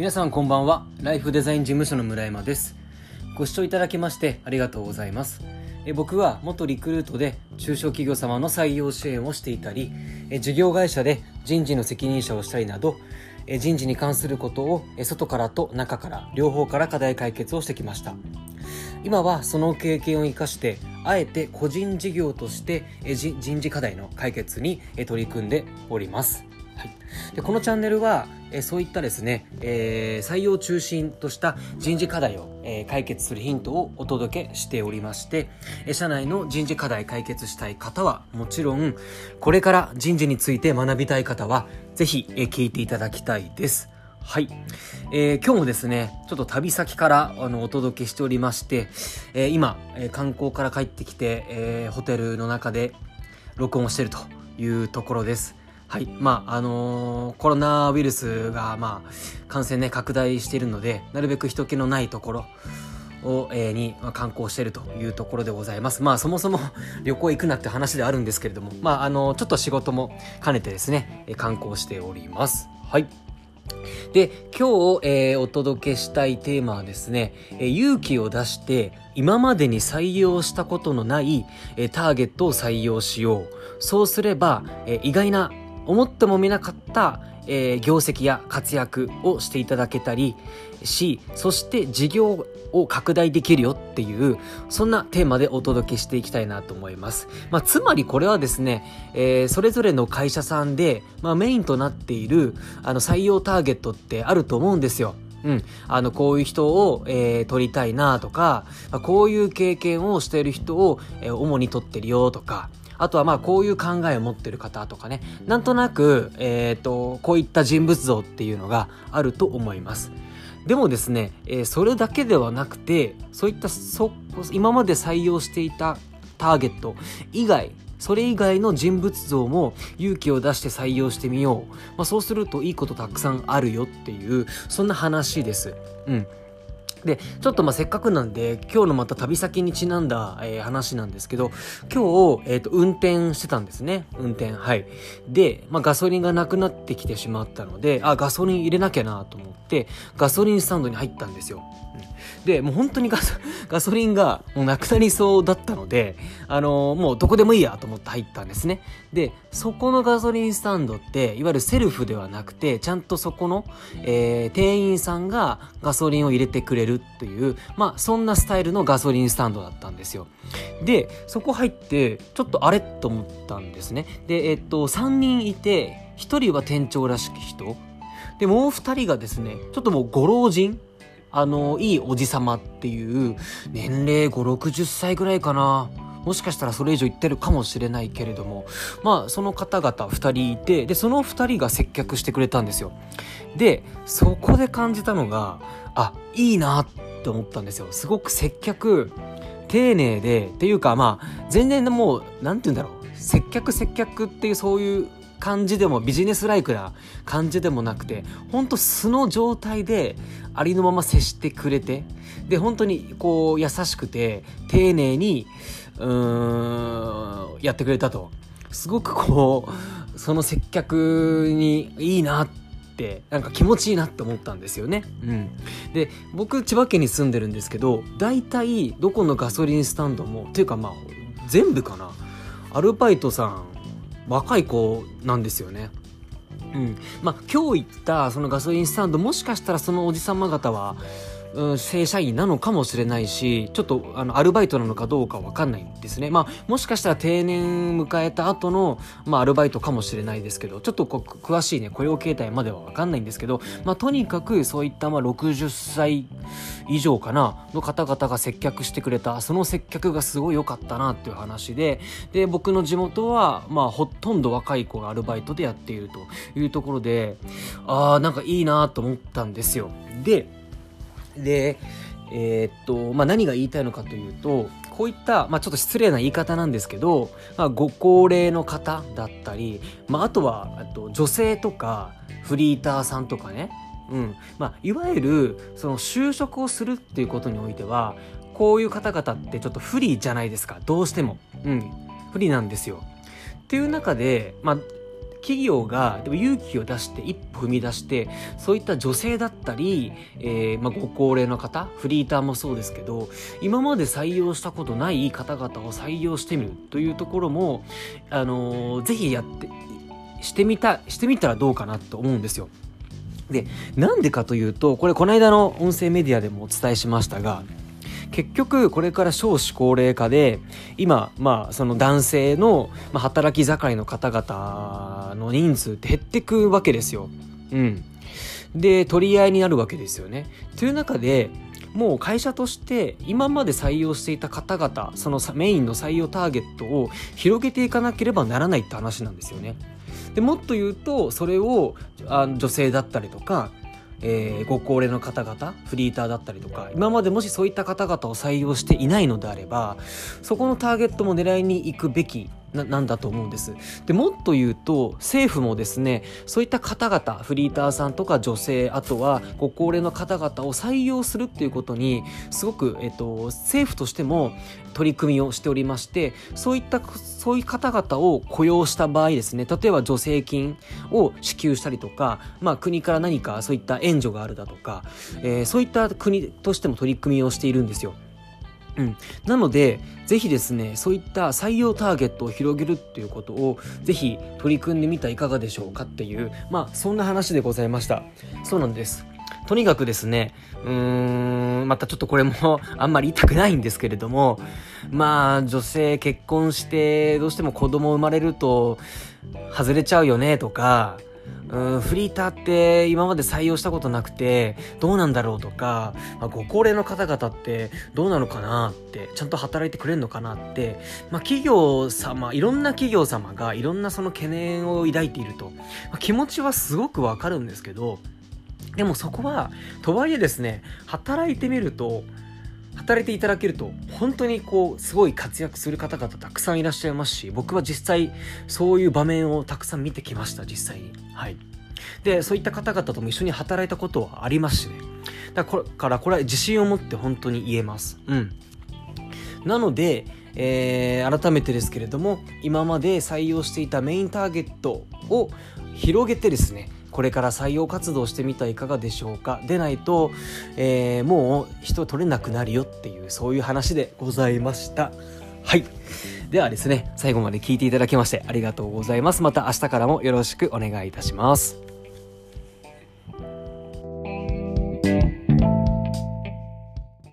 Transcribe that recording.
皆さんこんばんは。ライフデザイン事務所の村山です。ご視聴いただきましてありがとうございます。え僕は元リクルートで中小企業様の採用支援をしていたりえ事業会社で人事の責任者をしたりなどえ人事に関することをえ外からと中から両方から課題解決をしてきました。今はその経験を生かしてあえて個人事業としてえ人事課題の解決に取り組んでおります。はい、でこのチャンネルは、えそういったですね、え、採用中心とした人事課題を、え、解決するヒントをお届けしておりまして、え社内の人事課題解決したい方はもちろんこれから人事について学びたい方はぜひ、え聞いていただきたいです。はい。えー、今日もですね、ちょっと旅先からあのお届けしておりまして、えー、今、えー、観光から帰ってきて、え、ホテルの中で録音をしているというところです。はい。まあ、あのー、コロナウイルスが、まあ、感染ね、拡大しているので、なるべく人気のないところを、えー、に、まあ、観光しているというところでございます。まあ、そもそも 旅行行くなって話であるんですけれども、まあ、あのー、ちょっと仕事も兼ねてですね、観光しております。はい。で、今日、えー、お届けしたいテーマはですね、えー、勇気を出して今までに採用したことのない、えー、ターゲットを採用しよう。そうすれば、え意外な思ってもみなかった、えー、業績や活躍をしていただけたりしそして事業を拡大できるよっていうそんなテーマでお届けしていきたいなと思います、まあ、つまりこれはですね、えー、それぞれの会社さんで、まあ、メインとなっているあの採用ターゲットってあると思うんですようん。あの、こういう人を、えー、取りたいなとか、こういう経験をしている人を、えー、主に取ってるよとか、あとはまあこういう考えを持ってる方とかね、なんとなく、えっ、ー、と、こういった人物像っていうのがあると思います。でもですね、えー、それだけではなくて、そういったそ、今まで採用していたターゲット以外、それ以外の人物像も勇気を出して採用してみよう。まあ、そうするといいことたくさんあるよっていう、そんな話です。うん。で、ちょっとまあせっかくなんで、今日のまた旅先にちなんだ、えー、話なんですけど、今日、えっ、ー、と、運転してたんですね。運転、はい。で、まあガソリンがなくなってきてしまったので、あ、ガソリン入れなきゃなと思って、ガソリンスタンドに入ったんですよ。うんで、もう本当にガソガソリンがもうなくなりそうだったので、あの、もうどこでもいいやと思って入ったんですね。で、そこのガソリンスタンドって、いわゆるセルフではなくて、ちゃんとそこの、えー、店員さんがガソリンを入れてくれるっていう、まあ、そんなスタイルのガソリンスタンドだったんですよ。で、そこ入って、ちょっとあれと思ったんですね。で、えっと、3人いて、1人は店長らしき人、で、もう2人がですね、ちょっともうご老人あの、いいおじさまっていう、年齢5、60歳ぐらいかな。もしかしたらそれ以上言ってるかもしれないけれども、まあ、その方々2人いて、で、その2人が接客してくれたんですよ。で、そこで感じたのが、あ、いいなって思ったんですよ。すごく接客、丁寧で、っていうかまあ、全然もう、なんて言うんだろう。接客接客っていうそういう感じでもビジネスライクな感じでもなくて本当素の状態でありのまま接してくれてで本当にこう優しくて丁寧にうーんやってくれたと。すごくこうその接客にいいなってなんか気持ちいいなって思ったんですよね。うん、で僕千葉県に住んでるんですけど大体どこのガソリンスタンドもっていうかまあ全部かな。アルバイトさん若い子なんですよね。うんまあ、今日行ったそのガソリンスタンドもしかしたらそのおじさま方はうん、正社員なのかもしれないし、ちょっとあのアルバイトなのかどうかわかんないんですね。まあ、もしかしたら定年迎えた後の、まあ、アルバイトかもしれないですけど、ちょっとこ詳しいね、雇用形態まではわかんないんですけど、まあ、とにかくそういったまあ60歳以上かな、の方々が接客してくれた、その接客がすごい良かったなっていう話で、で、僕の地元は、まあ、ほとんど若い子がアルバイトでやっているというところで、ああ、なんかいいなと思ったんですよ。で、で、えー、っと、まあ、何が言いたいのかというと、こういった、まあ、ちょっと失礼な言い方なんですけど、まあ、ご高齢の方だったり、まあ、あとは、あと女性とか、フリーターさんとかね、うん。まあ、いわゆる、その就職をするっていうことにおいては、こういう方々ってちょっと不利じゃないですか。どうしても。うん。不利なんですよ。っていう中で、まあ、企業がでも勇気を出して一歩踏み出してそういった女性だったり、えーまあ、ご高齢の方フリーターもそうですけど今まで採用したことない方々を採用してみるというところも、あのー、ぜひやってしてみたしてみたらどうかなと思うんですよ。でなんでかというとこれこの間の音声メディアでもお伝えしましたが結局これから少子高齢化で今まあその男性の働き盛りの方々の人数って減ってくわけですよ。うん。で取り合いになるわけですよね。という中でもう会社として今まで採用していた方々そのメインの採用ターゲットを広げていかなければならないって話なんですよね。でもっと言うとそれをあ女性だったりとかえー、ご高齢の方々フリーターだったりとか今までもしそういった方々を採用していないのであればそこのターゲットも狙いに行くべきななんだと思うんです。でもっと言うと政府もですねそういった方々フリーターさんとか女性あとはご高齢の方々を採用するっていうことにすごく、えっと、政府としても取り組みをしておりましてそういったそういう方々を雇用した場合ですね例えば助成金を支給したりとか、まあ、国から何かそういった援助があるだとか、えー、そういった国としても取り組みをしているんですよ。うん、なのでぜひですねそういった採用ターゲットを広げるっていうことをぜひ取り組んでみたらいかがでしょうかっていうまあそんな話でございました。そうなんです。とにかくですねうーんまたちょっとこれも あんまり言いたくないんですけれどもまあ女性結婚してどうしても子供生まれると外れちゃうよねとかうん、フリーターって今まで採用したことなくて、どうなんだろうとか、まあ、ご高齢の方々ってどうなのかなって、ちゃんと働いてくれるのかなって、まあ、企業様、いろんな企業様がいろんなその懸念を抱いていると、まあ、気持ちはすごくわかるんですけど、でもそこは、とはいえですね、働いてみると、働いていただけると本当にこうすごい活躍する方々たくさんいらっしゃいますし僕は実際そういう場面をたくさん見てきました実際に。はい。でそういった方々とも一緒に働いたことはありますしね。だからこれは自信を持って本当に言えます。うん。なのでえー、改めてですけれども今まで採用していたメインターゲットを広げてですねこれから採用活動してみたらいかがでしょうか？でないと、えー、もう人取れなくなるよっていうそういう話でございました。はい。ではですね最後まで聞いていただきましてありがとうございます。また明日からもよろしくお願いいたします。